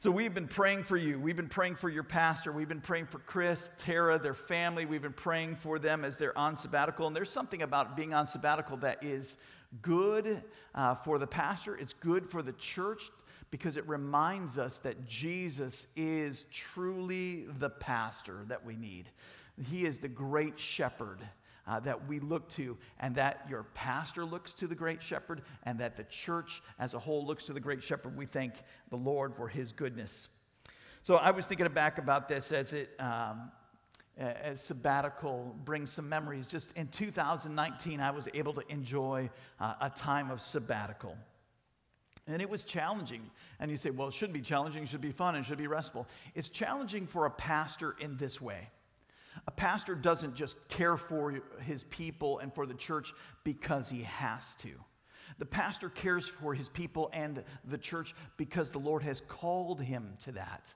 So we've been praying for you. We've been praying for your pastor. We've been praying for Chris, Tara, their family. We've been praying for them as they're on sabbatical. And there's something about being on sabbatical that is good uh, for the pastor, it's good for the church because it reminds us that Jesus is truly the pastor that we need. He is the great shepherd uh, that we look to, and that your pastor looks to the great shepherd, and that the church as a whole looks to the great shepherd. We thank the Lord for his goodness. So I was thinking back about this as it. Um, as sabbatical brings some memories. Just in 2019, I was able to enjoy uh, a time of sabbatical. And it was challenging. And you say, well, it shouldn't be challenging, it should be fun, and it should be restful. It's challenging for a pastor in this way a pastor doesn't just care for his people and for the church because he has to. The pastor cares for his people and the church because the Lord has called him to that.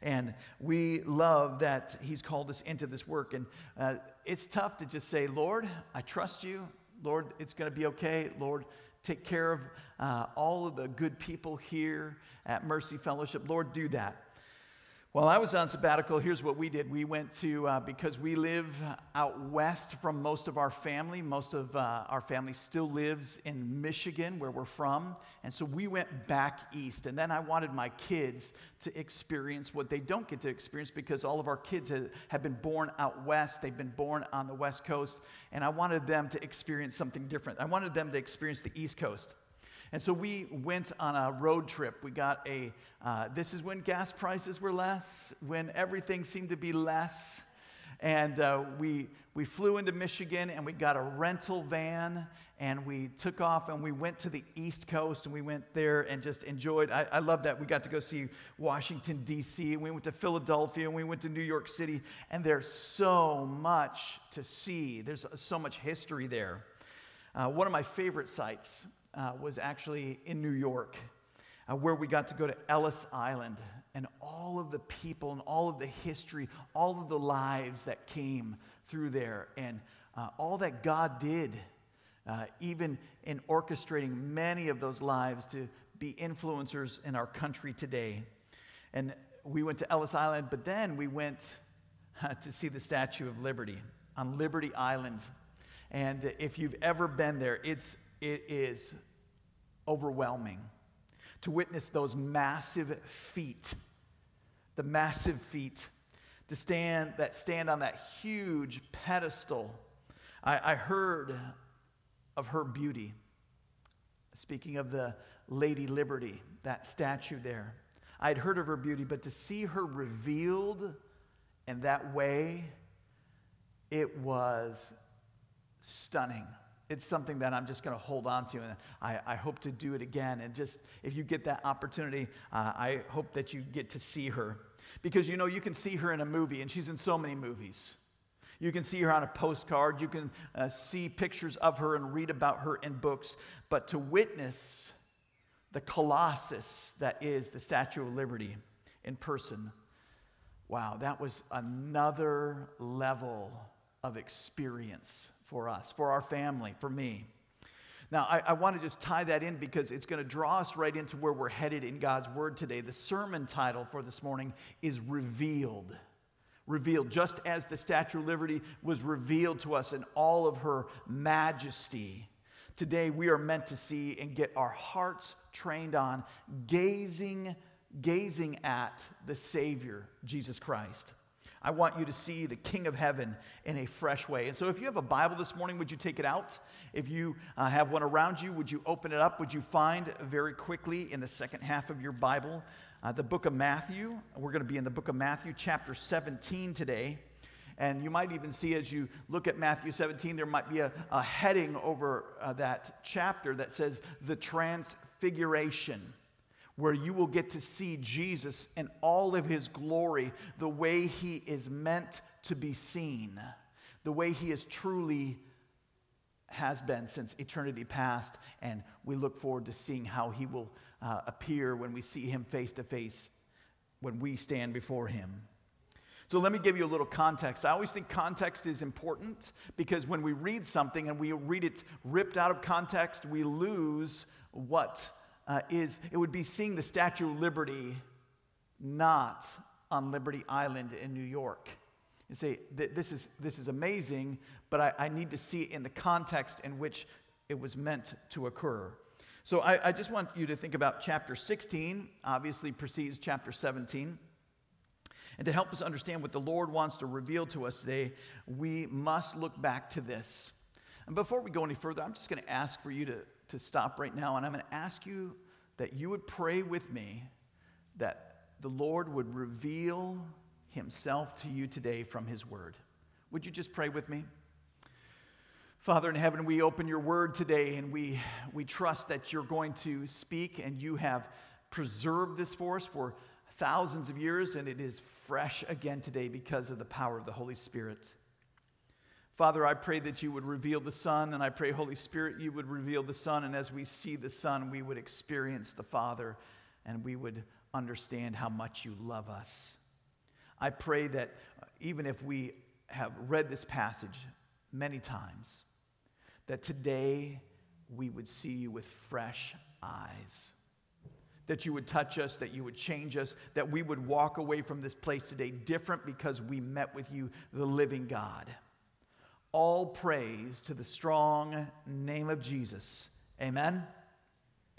And we love that he's called us into this work. And uh, it's tough to just say, Lord, I trust you. Lord, it's going to be okay. Lord, take care of uh, all of the good people here at Mercy Fellowship. Lord, do that. While I was on sabbatical, here's what we did. We went to, uh, because we live out west from most of our family, most of uh, our family still lives in Michigan, where we're from. And so we went back east. And then I wanted my kids to experience what they don't get to experience because all of our kids have, have been born out west. They've been born on the west coast. And I wanted them to experience something different. I wanted them to experience the east coast. And so we went on a road trip. We got a, uh, this is when gas prices were less, when everything seemed to be less. And uh, we, we flew into Michigan and we got a rental van and we took off and we went to the East Coast and we went there and just enjoyed. I, I love that. We got to go see Washington, D.C., and we went to Philadelphia and we went to New York City. And there's so much to see, there's so much history there. Uh, one of my favorite sites uh, was actually in New York, uh, where we got to go to Ellis Island and all of the people and all of the history, all of the lives that came through there, and uh, all that God did, uh, even in orchestrating many of those lives to be influencers in our country today. And we went to Ellis Island, but then we went uh, to see the Statue of Liberty on Liberty Island. And if you've ever been there, it's it is overwhelming to witness those massive feet, the massive feet, to stand that stand on that huge pedestal. I, I heard of her beauty. Speaking of the Lady Liberty, that statue there. I'd heard of her beauty, but to see her revealed in that way, it was stunning it's something that I'm just going to hold on to, and I, I, hope to do it again. And just if you get that opportunity, uh, I hope that you get to see her. Because you know, you can see her in a movie, and she's in so many movies. You can see her on a postcard, you can uh, see pictures of her and read about her in books, but to witness the colossus that is the Statue of Liberty in person, wow, that was another level of experience for us, for our family, for me. Now, I, I want to just tie that in because it's going to draw us right into where we're headed in God's Word today. The sermon title for this morning is Revealed. Revealed, just as the Statue of Liberty was revealed to us in all of her majesty. Today, we are meant to see and get our hearts trained on gazing, gazing at the Savior, Jesus Christ. I want you to see the King of Heaven in a fresh way. And so, if you have a Bible this morning, would you take it out? If you uh, have one around you, would you open it up? Would you find very quickly in the second half of your Bible uh, the book of Matthew? We're going to be in the book of Matthew, chapter 17 today. And you might even see as you look at Matthew 17, there might be a, a heading over uh, that chapter that says the transfiguration where you will get to see Jesus in all of his glory, the way he is meant to be seen, the way he is truly has been since eternity past. And we look forward to seeing how he will uh, appear when we see him face to face, when we stand before him. So let me give you a little context. I always think context is important because when we read something and we read it ripped out of context, we lose what uh, is it would be seeing the Statue of Liberty not on Liberty Island in New York. You say, this is, this is amazing, but I, I need to see it in the context in which it was meant to occur. So I, I just want you to think about chapter 16, obviously precedes chapter 17. And to help us understand what the Lord wants to reveal to us today, we must look back to this. And before we go any further, I'm just going to ask for you to, to stop right now, and I'm going to ask you that you would pray with me that the Lord would reveal himself to you today from his word. Would you just pray with me? Father in heaven, we open your word today and we, we trust that you're going to speak and you have preserved this for us for thousands of years and it is fresh again today because of the power of the Holy Spirit. Father, I pray that you would reveal the Son, and I pray, Holy Spirit, you would reveal the Son, and as we see the Son, we would experience the Father, and we would understand how much you love us. I pray that uh, even if we have read this passage many times, that today we would see you with fresh eyes. That you would touch us, that you would change us, that we would walk away from this place today different because we met with you, the living God. All praise to the strong name of Jesus. Amen.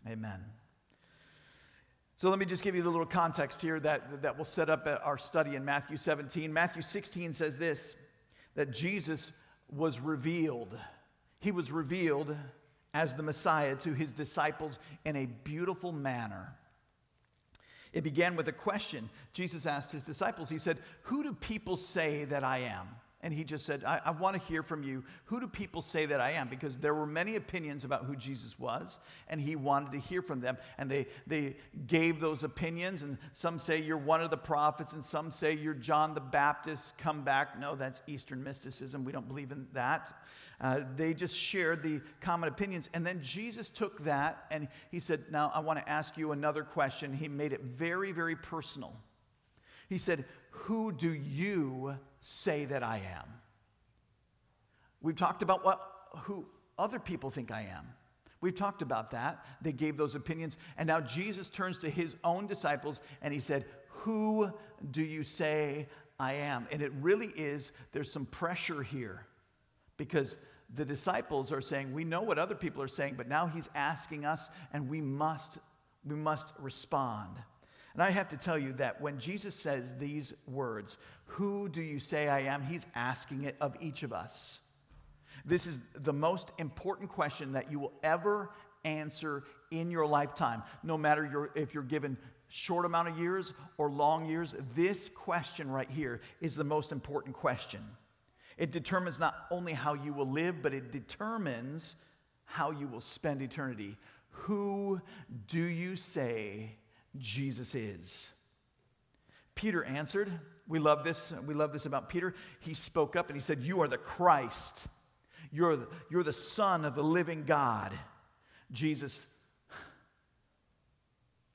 Amen. So let me just give you the little context here that, that will set up our study in Matthew 17. Matthew 16 says this that Jesus was revealed. He was revealed as the Messiah to his disciples in a beautiful manner. It began with a question. Jesus asked his disciples, He said, Who do people say that I am? And he just said, I, I want to hear from you. Who do people say that I am? Because there were many opinions about who Jesus was, and he wanted to hear from them. And they, they gave those opinions, and some say you're one of the prophets, and some say you're John the Baptist, come back. No, that's Eastern mysticism. We don't believe in that. Uh, they just shared the common opinions. And then Jesus took that and he said, Now I want to ask you another question. He made it very, very personal. He said, Who do you say that I am. We've talked about what, who other people think I am. We've talked about that. They gave those opinions. And now Jesus turns to his own disciples and he said, Who do you say I am? And it really is, there's some pressure here because the disciples are saying, We know what other people are saying, but now he's asking us and we must, we must respond. And I have to tell you that when Jesus says these words, Who do you say I am? He's asking it of each of us. This is the most important question that you will ever answer in your lifetime, no matter your, if you're given short amount of years or long years. This question right here is the most important question. It determines not only how you will live, but it determines how you will spend eternity. Who do you say Jesus is. Peter answered, we love this, we love this about Peter. He spoke up and he said, You are the Christ. You're the, you're the Son of the living God. Jesus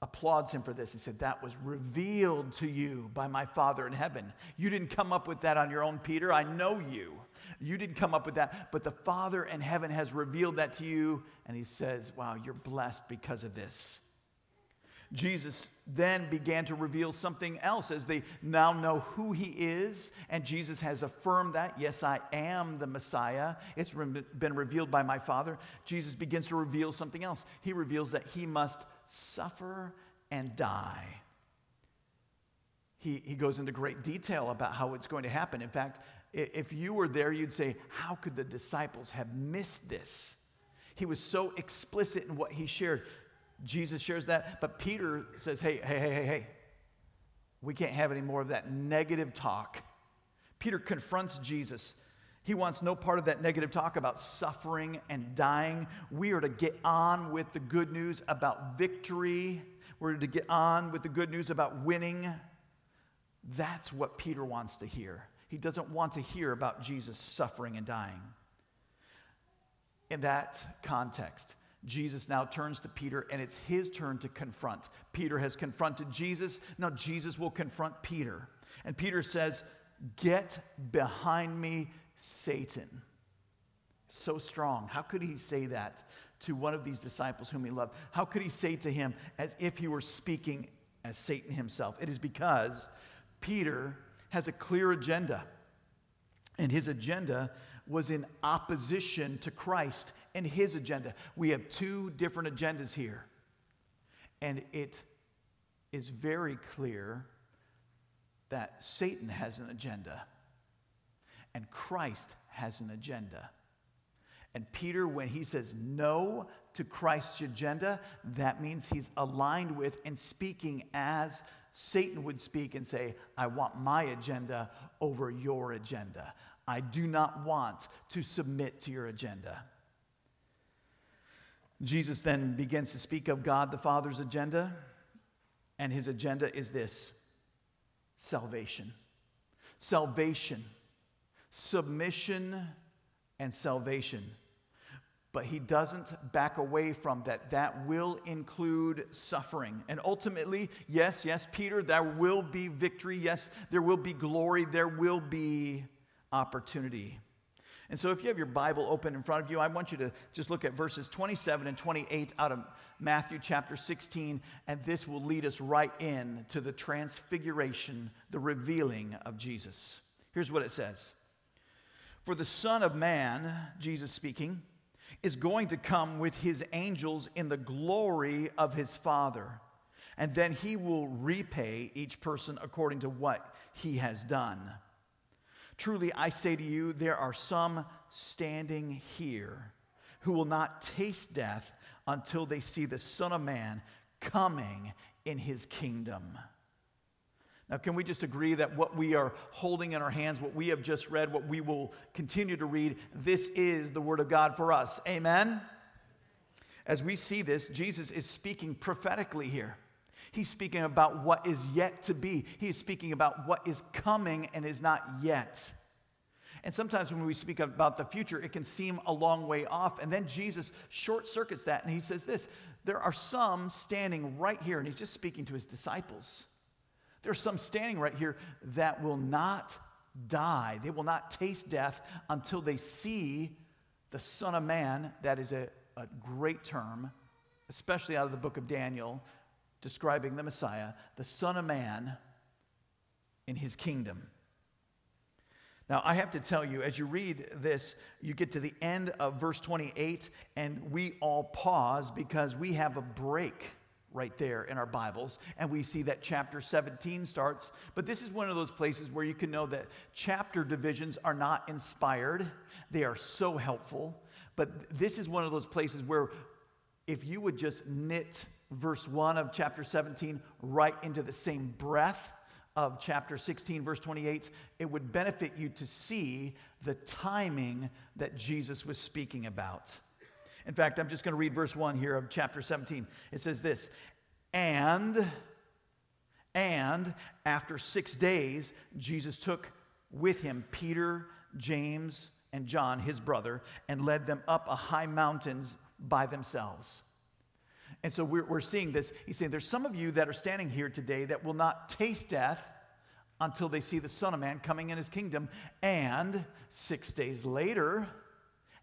applauds him for this. He said, That was revealed to you by my Father in heaven. You didn't come up with that on your own, Peter. I know you. You didn't come up with that, but the Father in heaven has revealed that to you. And he says, Wow, you're blessed because of this. Jesus then began to reveal something else as they now know who he is, and Jesus has affirmed that. Yes, I am the Messiah. It's been revealed by my Father. Jesus begins to reveal something else. He reveals that he must suffer and die. He, he goes into great detail about how it's going to happen. In fact, if you were there, you'd say, How could the disciples have missed this? He was so explicit in what he shared. Jesus shares that, but Peter says, hey, hey, hey, hey, hey, we can't have any more of that negative talk. Peter confronts Jesus. He wants no part of that negative talk about suffering and dying. We are to get on with the good news about victory. We're to get on with the good news about winning. That's what Peter wants to hear. He doesn't want to hear about Jesus suffering and dying. In that context, Jesus now turns to Peter and it's his turn to confront. Peter has confronted Jesus. Now Jesus will confront Peter. And Peter says, Get behind me, Satan. So strong. How could he say that to one of these disciples whom he loved? How could he say to him as if he were speaking as Satan himself. It is because Peter has a clear agenda, and his agenda was in opposition to Christ and his agenda. We have two different agendas here, and it is very clear that Satan has an agenda and Christ has an agenda. And Peter, when he says no to Christ's agenda, that means he's aligned with and speaking as Satan would speak and say, I want my agenda over your agenda. I do not want to submit to your agenda. Jesus then begins to speak of God the Father's agenda, and his agenda is this salvation. Salvation, submission, and salvation but he doesn't back away from that. That will include suffering. And ultimately, yes, yes, Peter, there will be victory. Yes, there will be glory. There will be opportunity. And so, if you have your Bible open in front of you, I want you to just look at verses 27 and 28 out of Matthew chapter 16, and this will lead us right in to the transfiguration, the revealing of Jesus. Here's what it says For the Son of Man, Jesus speaking, is going to come with his angels in the glory of his Father. And then he will repay each person according to what he has done. Truly, I say to you, there are some standing here who will not taste death until they see the Son of Man coming in his kingdom. Now, can we just agree that what we are holding in our hands, what we have just read, what we will continue to read, this is the Word of God for us? Amen? As we see this, Jesus is speaking prophetically here. He's speaking about what is yet to be, He is speaking about what is coming and is not yet. And sometimes when we speak about the future, it can seem a long way off. And then Jesus short circuits that and he says this there are some standing right here, and he's just speaking to his disciples. There's some standing right here that will not die. They will not taste death until they see the Son of Man. That is a, a great term, especially out of the book of Daniel, describing the Messiah, the Son of Man in his kingdom. Now, I have to tell you, as you read this, you get to the end of verse 28, and we all pause because we have a break right there in our Bibles. And we see that chapter 17 starts. But this is one of those places where you can know that chapter divisions are not inspired, they are so helpful. But this is one of those places where if you would just knit verse 1 of chapter 17 right into the same breath of chapter 16, verse 28, it would benefit you to see the timing that Jesus was speaking about. In fact, I'm just going to read verse 1 here of chapter 17. It says this And, and after six days, Jesus took with him Peter, James, and John, his brother, and led them up a high mountains by themselves. And so we're, we're seeing this. He's saying there's some of you that are standing here today that will not taste death until they see the Son of Man coming in his kingdom. And six days later,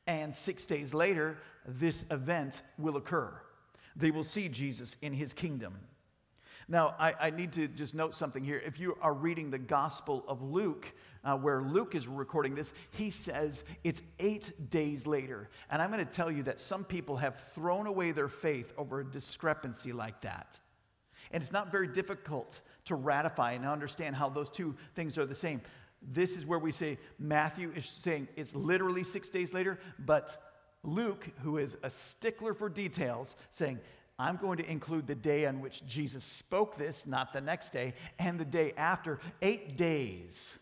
and six days later, this event will occur. They will see Jesus in his kingdom. Now, I, I, need to just note something here. If you are reading the Gospel of Luke, uh, where Luke is recording this, he says it's eight days later. And I'm going to tell you that some people have thrown away their faith over a discrepancy like that. And it's not very difficult to ratify and understand how those two things are the same. This is where we say Matthew is saying it's literally six days later, but Luke, who is a stickler for details, saying, I'm going to include the day on which Jesus spoke this, not the next day, and the day after, eight days.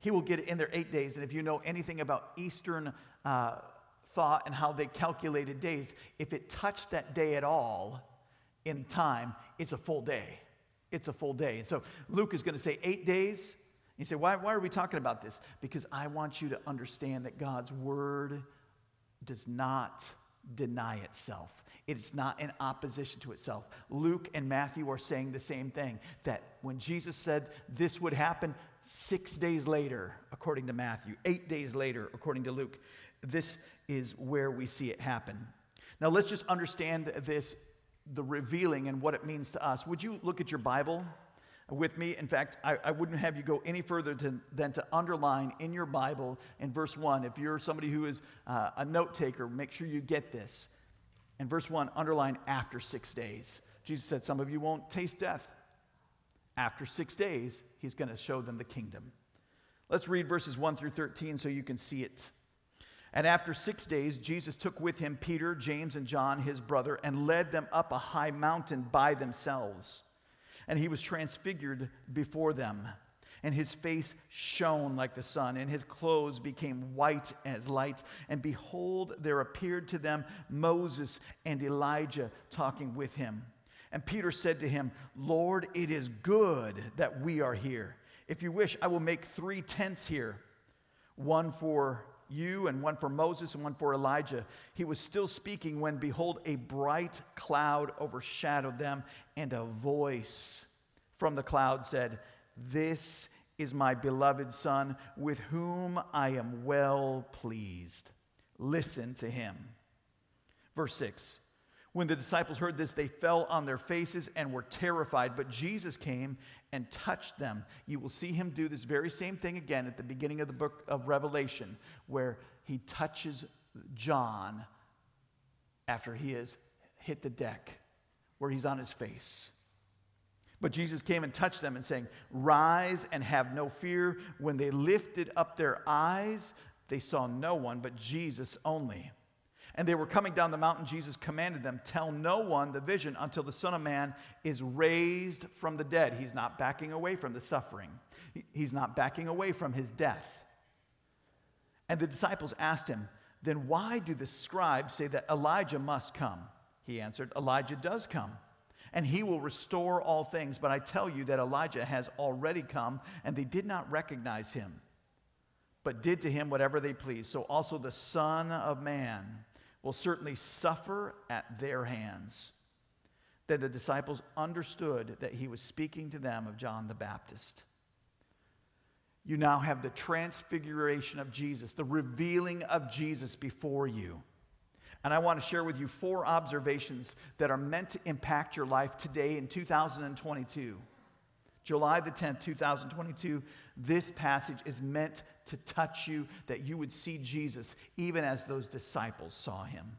He will get it in there eight days. And if you know anything about Eastern uh, thought and how they calculated days, if it touched that day at all in time, it's a full day. It's a full day. And so Luke is going to say eight days. You say, why, why are we talking about this? Because I want you to understand that God's word does not deny itself. It is not in opposition to itself. Luke and Matthew are saying the same thing that when Jesus said this would happen six days later, according to Matthew, eight days later, according to Luke, this is where we see it happen. Now, let's just understand this the revealing and what it means to us. Would you look at your Bible with me? In fact, I, I wouldn't have you go any further to, than to underline in your Bible in verse 1. If you're somebody who is uh, a note taker, make sure you get this. In verse 1, underline after six days. Jesus said, Some of you won't taste death. After six days, he's going to show them the kingdom. Let's read verses 1 through 13 so you can see it. And after six days, Jesus took with him Peter, James, and John, his brother, and led them up a high mountain by themselves. And he was transfigured before them, and his face shone like the sun, and his clothes became white as light. And behold, there appeared to them Moses and Elijah talking with him. And Peter said to him, Lord, it is good that we are here. If you wish, I will make three tents here one for you, and one for Moses, and one for Elijah. He was still speaking when, behold, a bright cloud overshadowed them, and a voice from the cloud said, This is my beloved Son, with whom I am well pleased. Listen to him. Verse 6. When the disciples heard this, they fell on their faces and were terrified. But Jesus came and touched them. You will see him do this very same thing again at the beginning of the book of Revelation, where he touches John after he has hit the deck, where he's on his face. But Jesus came and touched them and saying, Rise and have no fear. When they lifted up their eyes, they saw no one but Jesus only. And they were coming down the mountain. Jesus commanded them, Tell no one the vision until the Son of Man is raised from the dead. He's not backing away from the suffering, he's not backing away from his death. And the disciples asked him, Then why do the scribes say that Elijah must come? He answered, Elijah does come. And he will restore all things. But I tell you that Elijah has already come, and they did not recognize him, but did to him whatever they pleased. So also the Son of Man will certainly suffer at their hands. Then the disciples understood that he was speaking to them of John the Baptist. You now have the transfiguration of Jesus, the revealing of Jesus before you. And I want to share with you four observations that are meant to impact your life today in 2022. July the 10th, 2022, this passage is meant to touch you, that you would see Jesus even as those disciples saw him.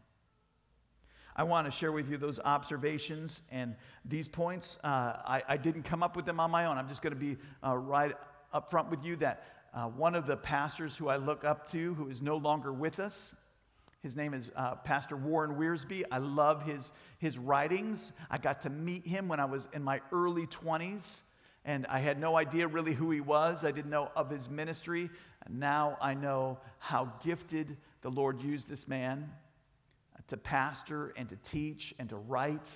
I want to share with you those observations and these points. Uh, I, I, didn't come up with them on my own. I'm just going to be uh, right up front with you that uh, one of the pastors who I look up to, who is no longer with us, his name is uh, Pastor Warren Wiersbe. I love his, his writings. I got to meet him when I was in my early 20s and I had no idea really who he was. I didn't know of his ministry. And now I know how gifted the Lord used this man to pastor and to teach and to write.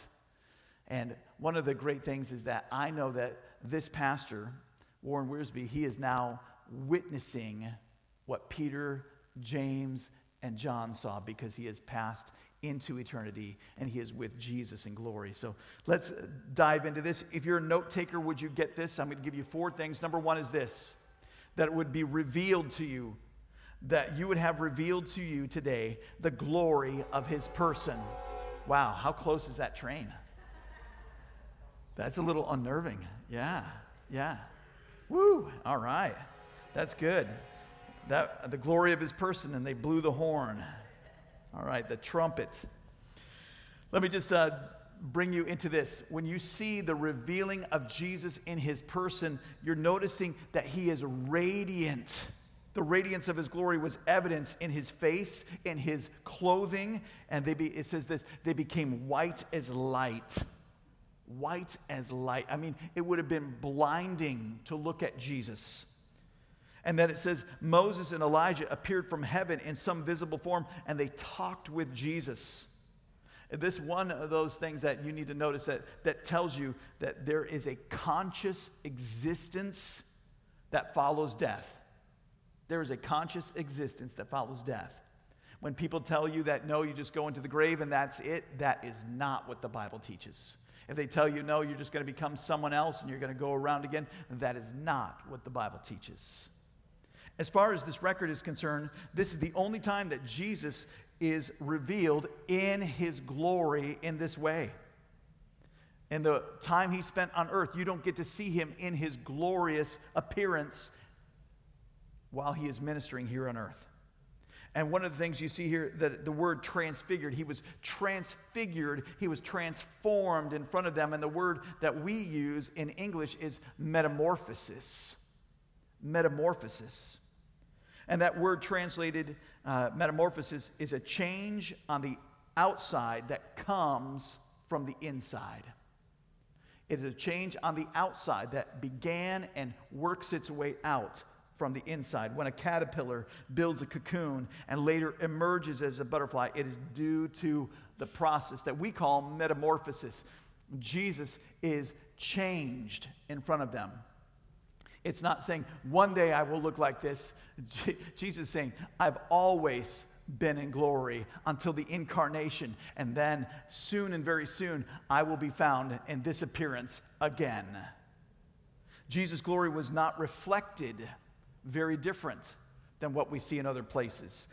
And one of the great things is that I know that this pastor, Warren Wiersbe, he is now witnessing what Peter, James, and John saw because he has passed into eternity and he is with Jesus in glory. So let's dive into this. If you're a note taker, would you get this? I'm going to give you four things. Number one is this that it would be revealed to you, that you would have revealed to you today the glory of his person. Wow, how close is that train? That's a little unnerving. Yeah, yeah. Woo, all right. That's good. That, the glory of his person, and they blew the horn. All right, the trumpet. Let me just uh, bring you into this. When you see the revealing of Jesus in his person, you're noticing that he is radiant. The radiance of his glory was evidence in his face, in his clothing, and they be, it says this they became white as light. White as light. I mean, it would have been blinding to look at Jesus. And then it says Moses and Elijah appeared from heaven in some visible form and they talked with Jesus. This one of those things that you need to notice that, that tells you that there is a conscious existence that follows death. There is a conscious existence that follows death. When people tell you that no, you just go into the grave and that's it, that is not what the Bible teaches. If they tell you no, you're just going to become someone else and you're going to go around again, that is not what the Bible teaches. As far as this record is concerned, this is the only time that Jesus is revealed in his glory in this way. In the time he spent on earth, you don't get to see him in his glorious appearance while he is ministering here on earth. And one of the things you see here, that the word transfigured, he was transfigured, he was transformed in front of them. And the word that we use in English is metamorphosis. Metamorphosis. And that word translated uh, metamorphosis is a change on the outside that comes from the inside. It is a change on the outside that began and works its way out from the inside. When a caterpillar builds a cocoon and later emerges as a butterfly, it is due to the process that we call metamorphosis. Jesus is changed in front of them. It's not saying, one day I will look like this. Jesus is saying, I've always been in glory until the incarnation. And then, soon and very soon, I will be found in this appearance again. Jesus' glory was not reflected very different than what we see in other places.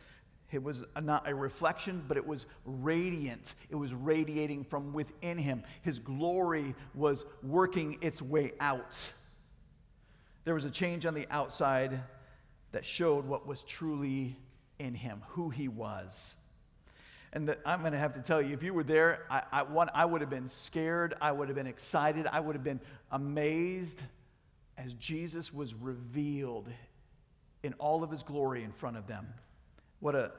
It was not a reflection, but it was radiant. It was radiating from within him. His glory was working its way out. There was a change on the outside that showed what was truly in him, who he was. And the, I'm going to have to tell you, if you were there, I, I, one, I would have been scared. I would have been excited. I would have been amazed as Jesus was revealed in all of his glory in front of them. What a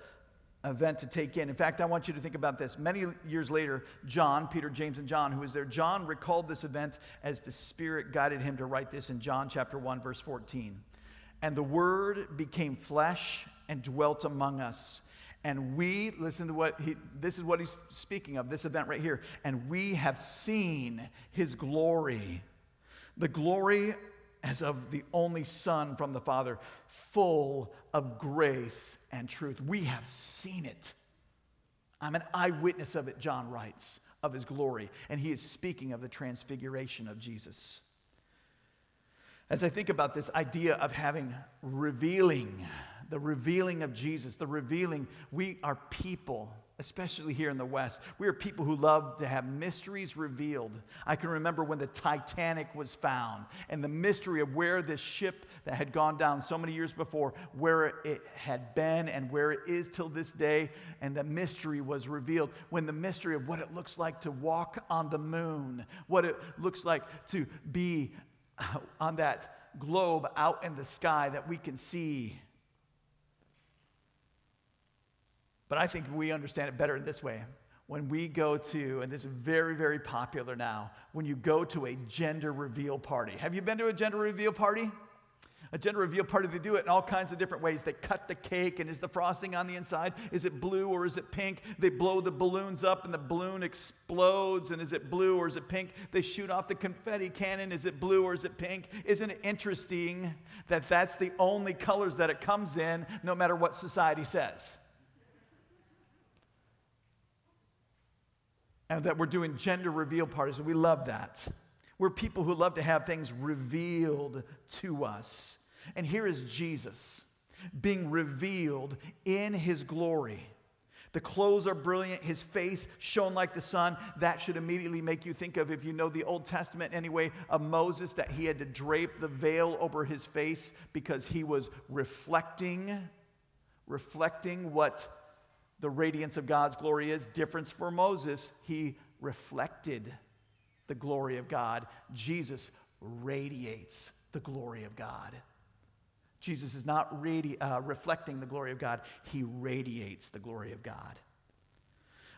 event to take in. In fact, I want you to think about this. Many years later, John, Peter, James, and John, who was there, John recalled this event as the Spirit guided him to write this in John chapter 1, verse 14. And the Word became flesh and dwelt among us. And we, listen to what he, this is what he's speaking of, this event right here. And we have seen his glory, the glory as of the only Son from the Father, full of grace and truth. We have seen it. I'm an eyewitness of it, John writes, of his glory. And he is speaking of the transfiguration of Jesus. As I think about this idea of having revealing, the revealing of Jesus, the revealing, we are people especially here in the West. We are people who love to have mysteries revealed. I can remember when the Titanic was found and the mystery of where this ship that had gone down so many years before, where it had been and where it is till this day, and the mystery was revealed. When the mystery of what it looks like to walk on the moon, what it looks like to be uh, on that globe out in the sky that we can see But I think we understand it better in this way. When we go to, and this is very, very popular now, when you go to a gender reveal party. Have you been to a gender reveal party? A gender reveal party, they do it in all kinds of different ways. They cut the cake, and is the frosting on the inside? Is it blue or is it pink? They blow the balloons up, and the balloon explodes, and is it blue or is it pink? They shoot off the confetti cannon. Is it blue or is it pink? Isn't it interesting that that's the only colors that it comes in, no matter what society says? And that we're doing gender reveal parties, and we love that. We're people who love to have things revealed to us. And here is Jesus being revealed in his glory. The clothes are brilliant, his face shone like the sun. That should immediately make you think of, if you know the Old Testament anyway, of Moses, that he had to drape the veil over his face because he was reflecting, reflecting what the radiance of God's glory is. Difference for Moses, he reflected the glory of God. Jesus radiates the glory of God. Jesus is not radi- uh, reflecting the glory of God, he radiates the glory of God.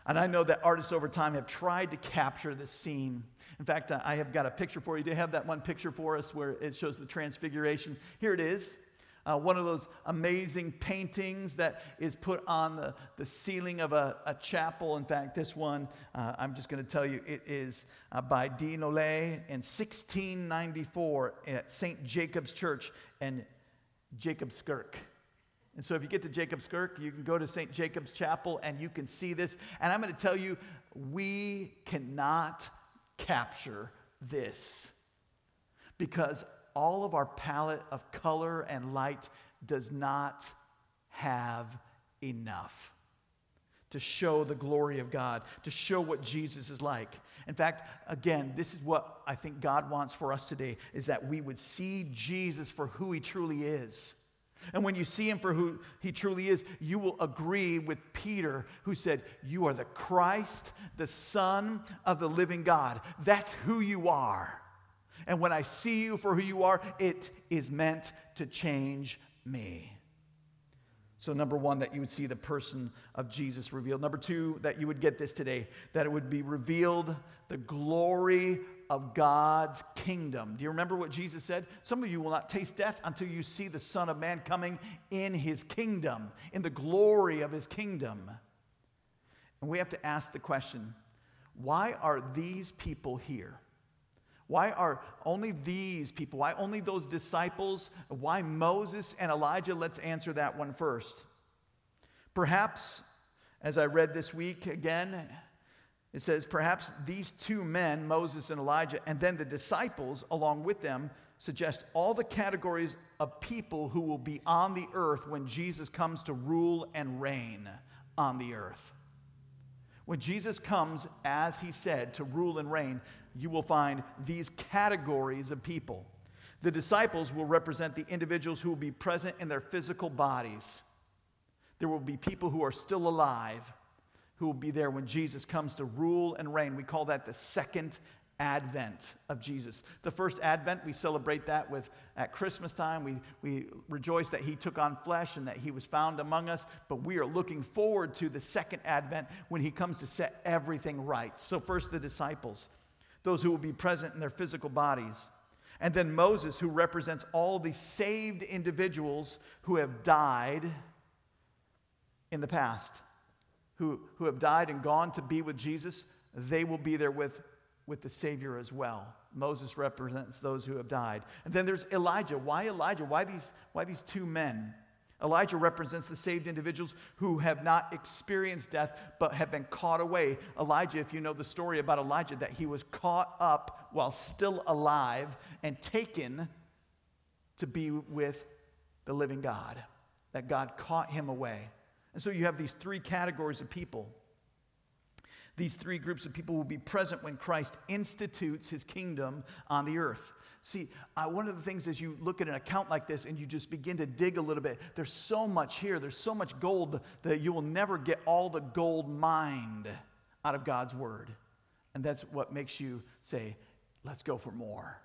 And I know that artists over time have tried to capture this scene. In fact, I have got a picture for you. Do you have that one picture for us where it shows the transfiguration? Here it is uh, one of those amazing paintings that is put on the, the ceiling of a, a chapel. In fact, this one, uh, I'm just going to tell you, it is uh, by De Nollet in 1694 at St. Jacob's Church in Jacobskirk. And so, if you get to Jacobskirk, you can go to St. Jacob's Chapel and you can see this. And I'm going to tell you, we cannot capture this because all of our palette of color and light does not have enough to show the glory of God, to show what Jesus is like. In fact, again, this is what I think God wants for us today is that we would see Jesus for who he truly is. And when you see him for who he truly is, you will agree with Peter, who said, You are the Christ, the Son of the living God. That's who you are. And when I see you for who you are, it is meant to change me. So, number one, that you would see the person of Jesus revealed. Number two, that you would get this today, that it would be revealed the glory of God's kingdom. Do you remember what Jesus said? Some of you will not taste death until you see the Son of Man coming in his kingdom, in the glory of his kingdom. And we have to ask the question why are these people here? Why are only these people? Why only those disciples? Why Moses and Elijah? Let's answer that one first. Perhaps, as I read this week again, it says, perhaps these two men, Moses and Elijah, and then the disciples along with them, suggest all the categories of people who will be on the earth when Jesus comes to rule and reign on the earth. When Jesus comes, as he said, to rule and reign, you will find these categories of people. The disciples will represent the individuals who will be present in their physical bodies. There will be people who are still alive who will be there when Jesus comes to rule and reign. We call that the second advent of Jesus. The first advent, we celebrate that with at Christmas time. We, we rejoice that he took on flesh and that he was found among us, but we are looking forward to the second advent when he comes to set everything right. So, first, the disciples those who will be present in their physical bodies. And then Moses, who represents all the saved individuals who have died in the past, who, who have died and gone to be with Jesus, they will be there with, with the Savior as well. Moses represents those who have died. And then there's Elijah. Why Elijah? Why these, why these two men? Elijah represents the saved individuals who have not experienced death but have been caught away. Elijah, if you know the story about Elijah, that he was caught up while still alive and taken to be with the living God, that God caught him away. And so you have these three categories of people. These three groups of people will be present when Christ institutes his kingdom on the earth. See, uh, one of the things as you look at an account like this and you just begin to dig a little bit, there's so much here, there's so much gold that you will never get all the gold mined out of God's word. And that's what makes you say, let's go for more.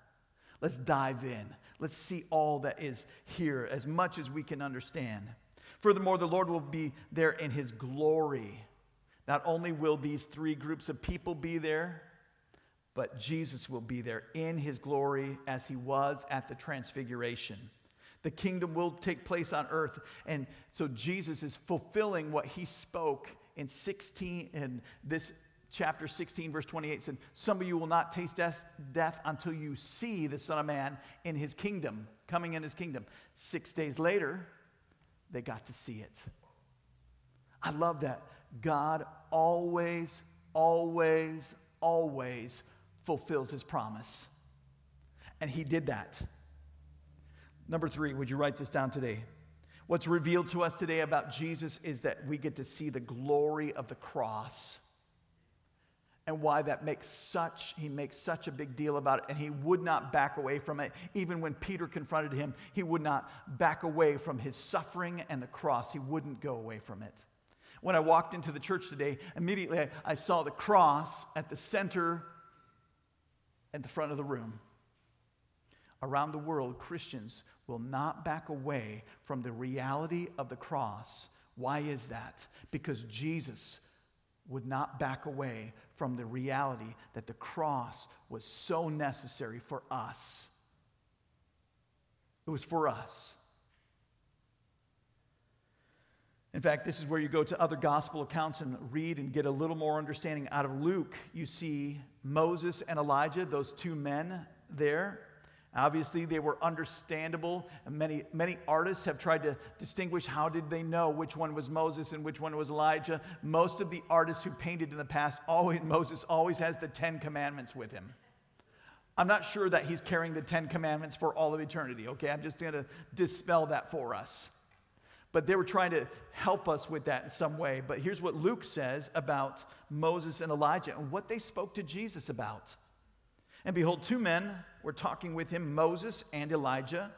Let's dive in. Let's see all that is here as much as we can understand. Furthermore, the Lord will be there in his glory. Not only will these three groups of people be there, but Jesus will be there in his glory as he was at the transfiguration. The kingdom will take place on earth. And so Jesus is fulfilling what he spoke in 16 in this chapter 16 verse 28 said some of you will not taste death, death until you see the son of man in his kingdom coming in his kingdom 6 days later they got to see it i love that god always always always fulfills his promise. And he did that. Number three, would you write this down today? What's revealed to us today about Jesus is that we get to see the glory of the cross and why that makes such he makes such a big deal about it and he would not back away from it even when peter confronted him he would not back away from his suffering and the cross he wouldn't go away from it when i walked into the church today immediately i, I saw the cross at the center at the front of the room. Around the world, Christians will not back away from the reality of the cross. Why is that? Because Jesus would not back away from the reality that the cross was so necessary for us. It was for us. In fact, this is where you go to other gospel accounts and read and get a little more understanding. Out of Luke, you see Moses and Elijah, those two men there. Obviously, they were understandable. Many, many artists have tried to distinguish how did they know which one was Moses and which one was Elijah. Most of the artists who painted in the past, always, Moses always has the Ten Commandments with him. I'm not sure that he's carrying the Ten Commandments for all of eternity, okay? I'm just going to dispel that for us. But they were trying to help us with that in some way. But here's what Luke says about Moses and Elijah and what they spoke to Jesus about. And behold, two men were talking with him, Moses and Elijah,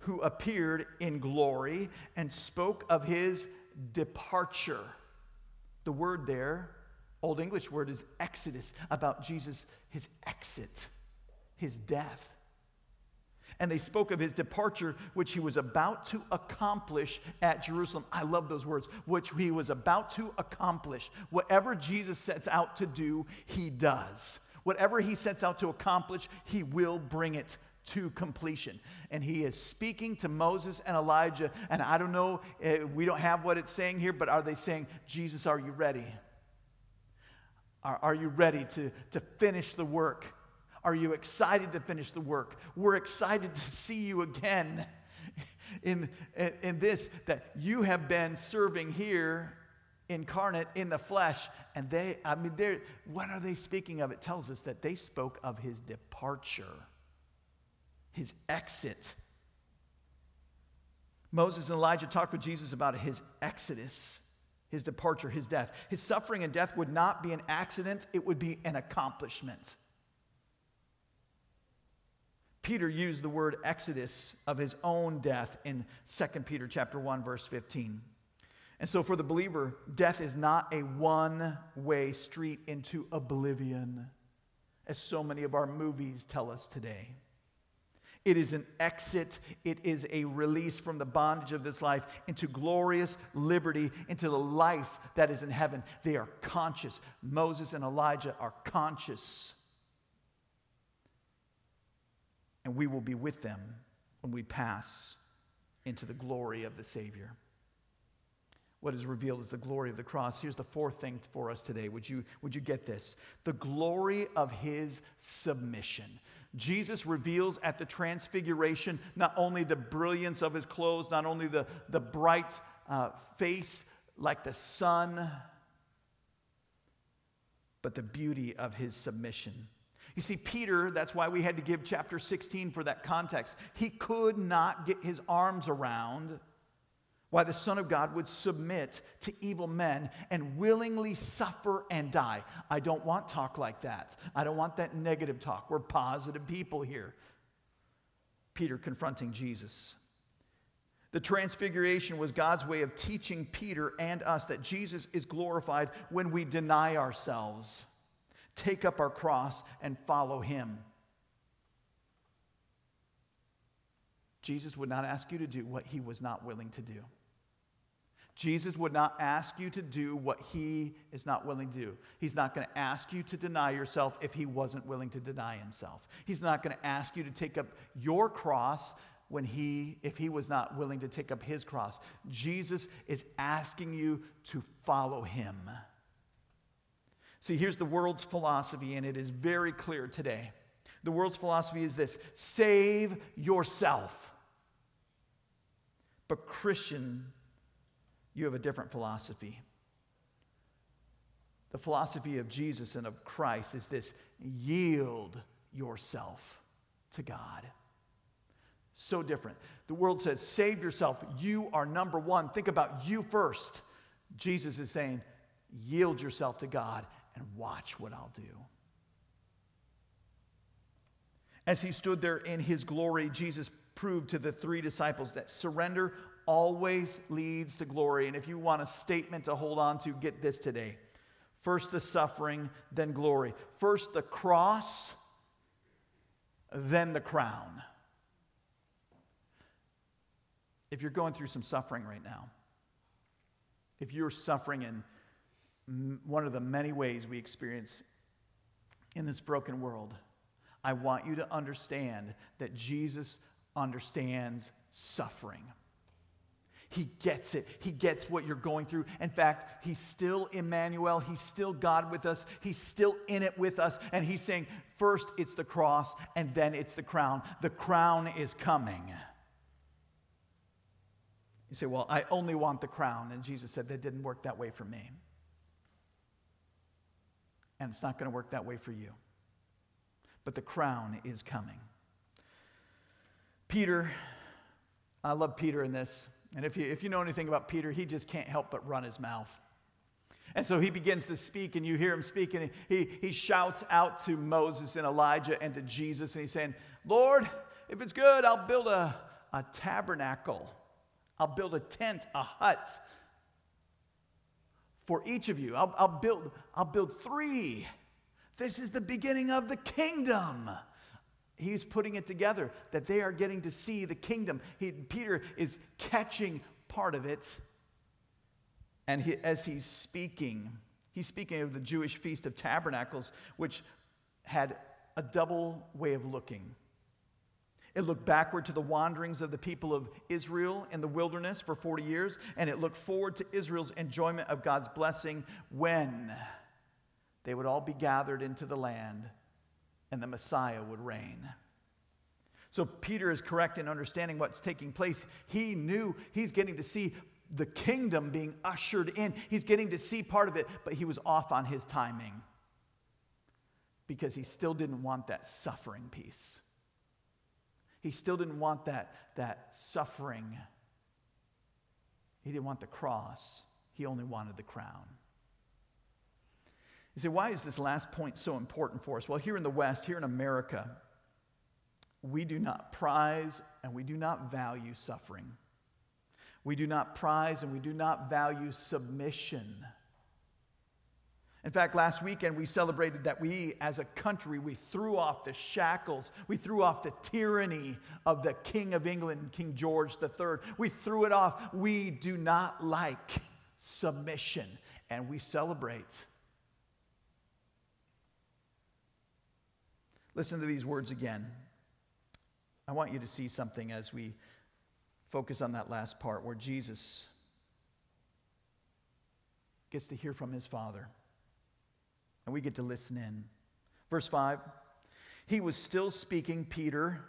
who appeared in glory and spoke of his departure. The word there, Old English word, is exodus, about Jesus, his exit, his death. And they spoke of his departure, which he was about to accomplish at Jerusalem. I love those words, which he was about to accomplish. Whatever Jesus sets out to do, he does. Whatever he sets out to accomplish, he will bring it to completion. And he is speaking to Moses and Elijah. And I don't know, uh, we don't have what it's saying here, but are they saying, Jesus, are you ready? Are, are you ready to, to finish the work? Are you excited to finish the work? We're excited to see you again in, in, in this, that you have been serving here incarnate in the flesh. And they, I mean, they're, what are they speaking of? It tells us that they spoke of his departure, his exit. Moses and Elijah talked with Jesus about his exodus, his departure, his death. His suffering and death would not be an accident, it would be an accomplishment. Peter used the word exodus of his own death in 2 Peter chapter 1 verse 15. And so for the believer, death is not a one-way street into oblivion as so many of our movies tell us today. It is an exit, it is a release from the bondage of this life into glorious liberty, into the life that is in heaven. They are conscious. Moses and Elijah are conscious and we will be with them when we pass into the glory of the Savior. What is revealed is the glory of the cross. Here's the fourth thing for us today. Would you, would you get this? The glory of his submission. Jesus reveals at the transfiguration not only the brilliance of his clothes, not only the, the bright uh, face like the sun, but the beauty of his submission. You see, Peter, that's why we had to give chapter 16 for that context. He could not get his arms around why the Son of God would submit to evil men and willingly suffer and die. I don't want talk like that. I don't want that negative talk. We're positive people here. Peter confronting Jesus. The transfiguration was God's way of teaching Peter and us that Jesus is glorified when we deny ourselves take up our cross, and follow him. Jesus would not ask you to do what he was not willing to do. Jesus would not ask you to do what he is not willing to do. He's not going to ask you to deny yourself if he wasn't willing to deny himself. He's not going to ask you to take up your cross when he if he was not willing to take up his cross. Jesus is asking you to follow him. See, here's the world's philosophy, and it is very clear today. The world's philosophy is this save yourself. But, Christian, you have a different philosophy. The philosophy of Jesus and of Christ is this yield yourself to God. So different. The world says, save yourself. You are number one. Think about you first. Jesus is saying, yield yourself to God and watch what I'll do. As he stood there in his glory, Jesus proved to the three disciples that surrender always leads to glory. And if you want a statement to hold on to, get this today. First the suffering, then glory. First the cross, then the crown. If you're going through some suffering right now, if you're suffering in one of the many ways we experience in this broken world. I want you to understand that Jesus understands suffering. He gets it. He gets what you're going through. In fact, He's still Emmanuel. He's still God with us. He's still in it with us. And He's saying, first it's the cross, and then it's the crown. The crown is coming. You say, Well, I only want the crown. And Jesus said, That didn't work that way for me and it's not going to work that way for you. But the crown is coming. Peter, I love Peter in this. And if you, if you know anything about Peter, he just can't help but run his mouth. And so he begins to speak, and you hear him speak, and he, he shouts out to Moses and Elijah and to Jesus, and he's saying, Lord, if it's good, I'll build a, a tabernacle. I'll build a tent, a hut for each of you. I'll, I'll, build, I'll build three. This is the beginning of the kingdom. He's putting it together that they are getting to see the kingdom. He, Peter is catching part of it. And he, as he's speaking, he's speaking of the Jewish Feast of Tabernacles, which had a double way of looking. It looked backward to the wanderings of the people of Israel in the wilderness for 40 years, and it looked forward to Israel's enjoyment of God's blessing when they would all be gathered into the land and the Messiah would reign. So Peter is correct in understanding what's taking place. He knew he's getting to see the kingdom being ushered in, he's getting to see part of it, but he was off on his timing because he still didn't want that suffering piece. He still didn't want that, that suffering. He didn't want the cross. He only wanted the crown. You say, why is this last point so important for us? Well, here in the West, here in America, we do not prize and we do not value suffering. We do not prize and we do not value submission. In fact, last weekend we celebrated that we, as a country, we threw off the shackles. We threw off the tyranny of the King of England, King George III. We threw it off. We do not like submission, and we celebrate. Listen to these words again. I want you to see something as we focus on that last part where Jesus gets to hear from his Father and we get to listen in. Verse 5 He was still speaking, Peter,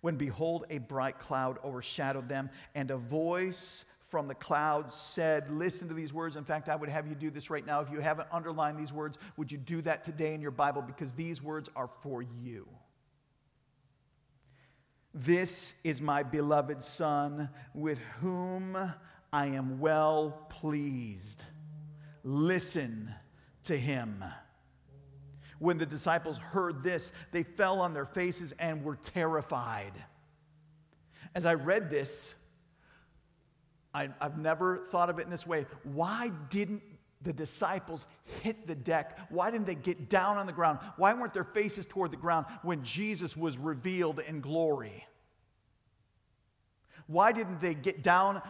when behold, a bright cloud overshadowed them, and a voice from the cloud said, Listen to these words. In fact, I would have you do this right now. If you haven't underlined these words, would you do that today in your Bible? Because these words are for you. This is my beloved Son, with whom I am well pleased. Listen to him. When the disciples heard this, they fell on their faces and were terrified. As I read this, I, have never thought of it in this way. Why didn't the disciples hit the deck? Why didn't they get down on the ground? Why weren't their faces toward the ground when Jesus was revealed in glory? Why didn't they get down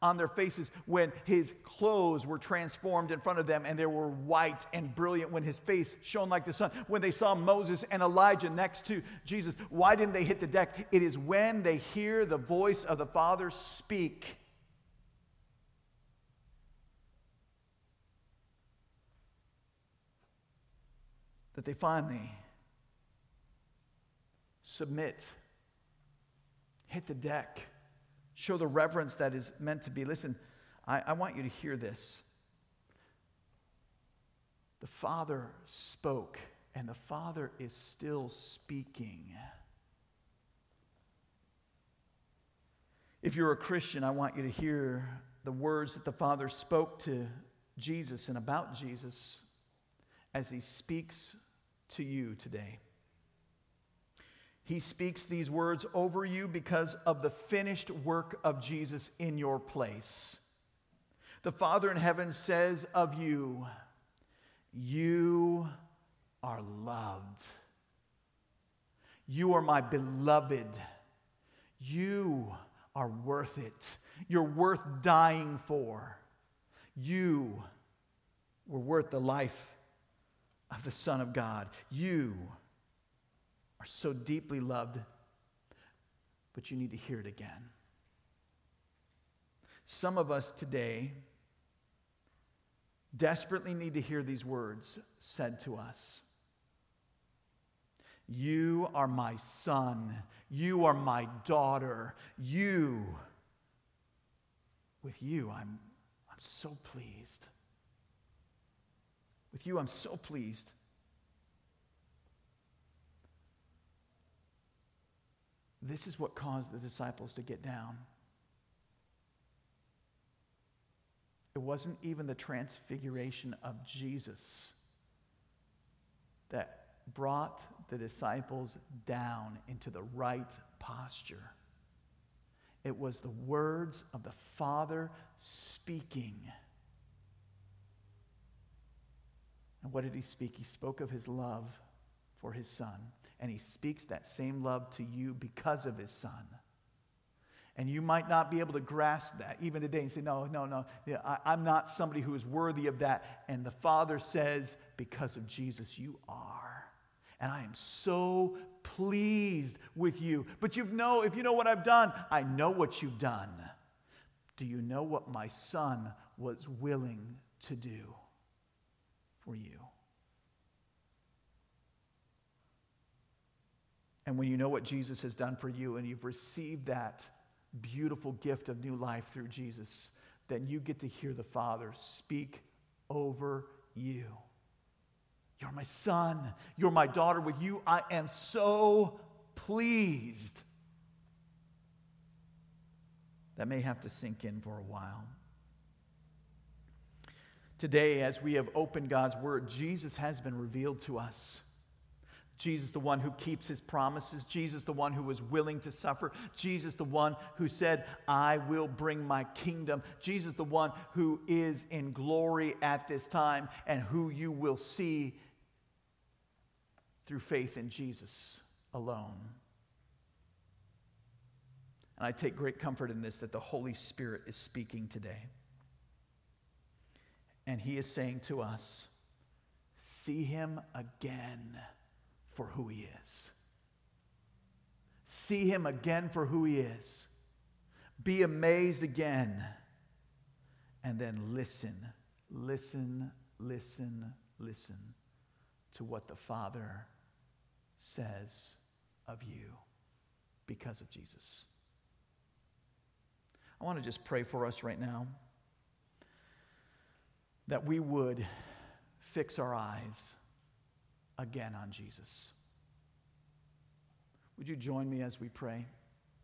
on their faces when his clothes were transformed in front of them and they were white and brilliant when his face shone like the sun. When they saw Moses and Elijah next to Jesus, why didn't they hit the deck? It is when they hear the voice of the Father speak. That they finally submit, hit the deck show the reverence that is meant to be. Listen, I, I want you to hear this. The Father spoke, and the Father is still speaking. If you're a Christian, I want you to hear the words that the Father spoke to Jesus and about Jesus as he speaks to you today. He speaks these words over you because of the finished work of Jesus in your place. The Father in heaven says of you, You are loved. You are my beloved. You are worth it. You're worth dying for. You were worth the life of the Son of God. You are so deeply loved, but you need to hear it again. Some of us today desperately need to hear these words said to us. You are my son. You are my daughter. You, with you, I'm, I'm so pleased. With you, I'm so pleased. This is what caused the disciples to get down. It wasn't even the transfiguration of Jesus that brought the disciples down into the right posture. It was the words of the Father speaking. And what did he speak? He spoke of his love for his son. And he speaks that same love to you because of his son. And you might not be able to grasp that even today and say, No, no, no, I, am not somebody who is worthy of that. And the Father says, Because of Jesus, you are. And I am so pleased with you. But you know, if you know what I've done, I know what you've done. Do you know what my son was willing to do for you? And when you know what Jesus has done for you and you've received that, beautiful gift of new life through Jesus, then you get to hear the Father speak over you. You're my son. You're my daughter. With you, I am so pleased. That may have to sink in for a while. Today, as we have opened God's Word, Jesus has been revealed to us. Jesus, the one who keeps his promises. Jesus, the one who was willing to suffer. Jesus, the one who said, I will bring my kingdom. Jesus, the one who is in glory at this time and who you will see through faith in Jesus alone. And I take great comfort in this that the Holy Spirit is speaking today. And he is saying to us, See him again for who he is. See him again for who he is. Be amazed again. And then listen, listen, listen, listen to what the Father says of you because of Jesus. I want to just pray for us right now that we would fix our eyes again on Jesus. Would you join me as we pray?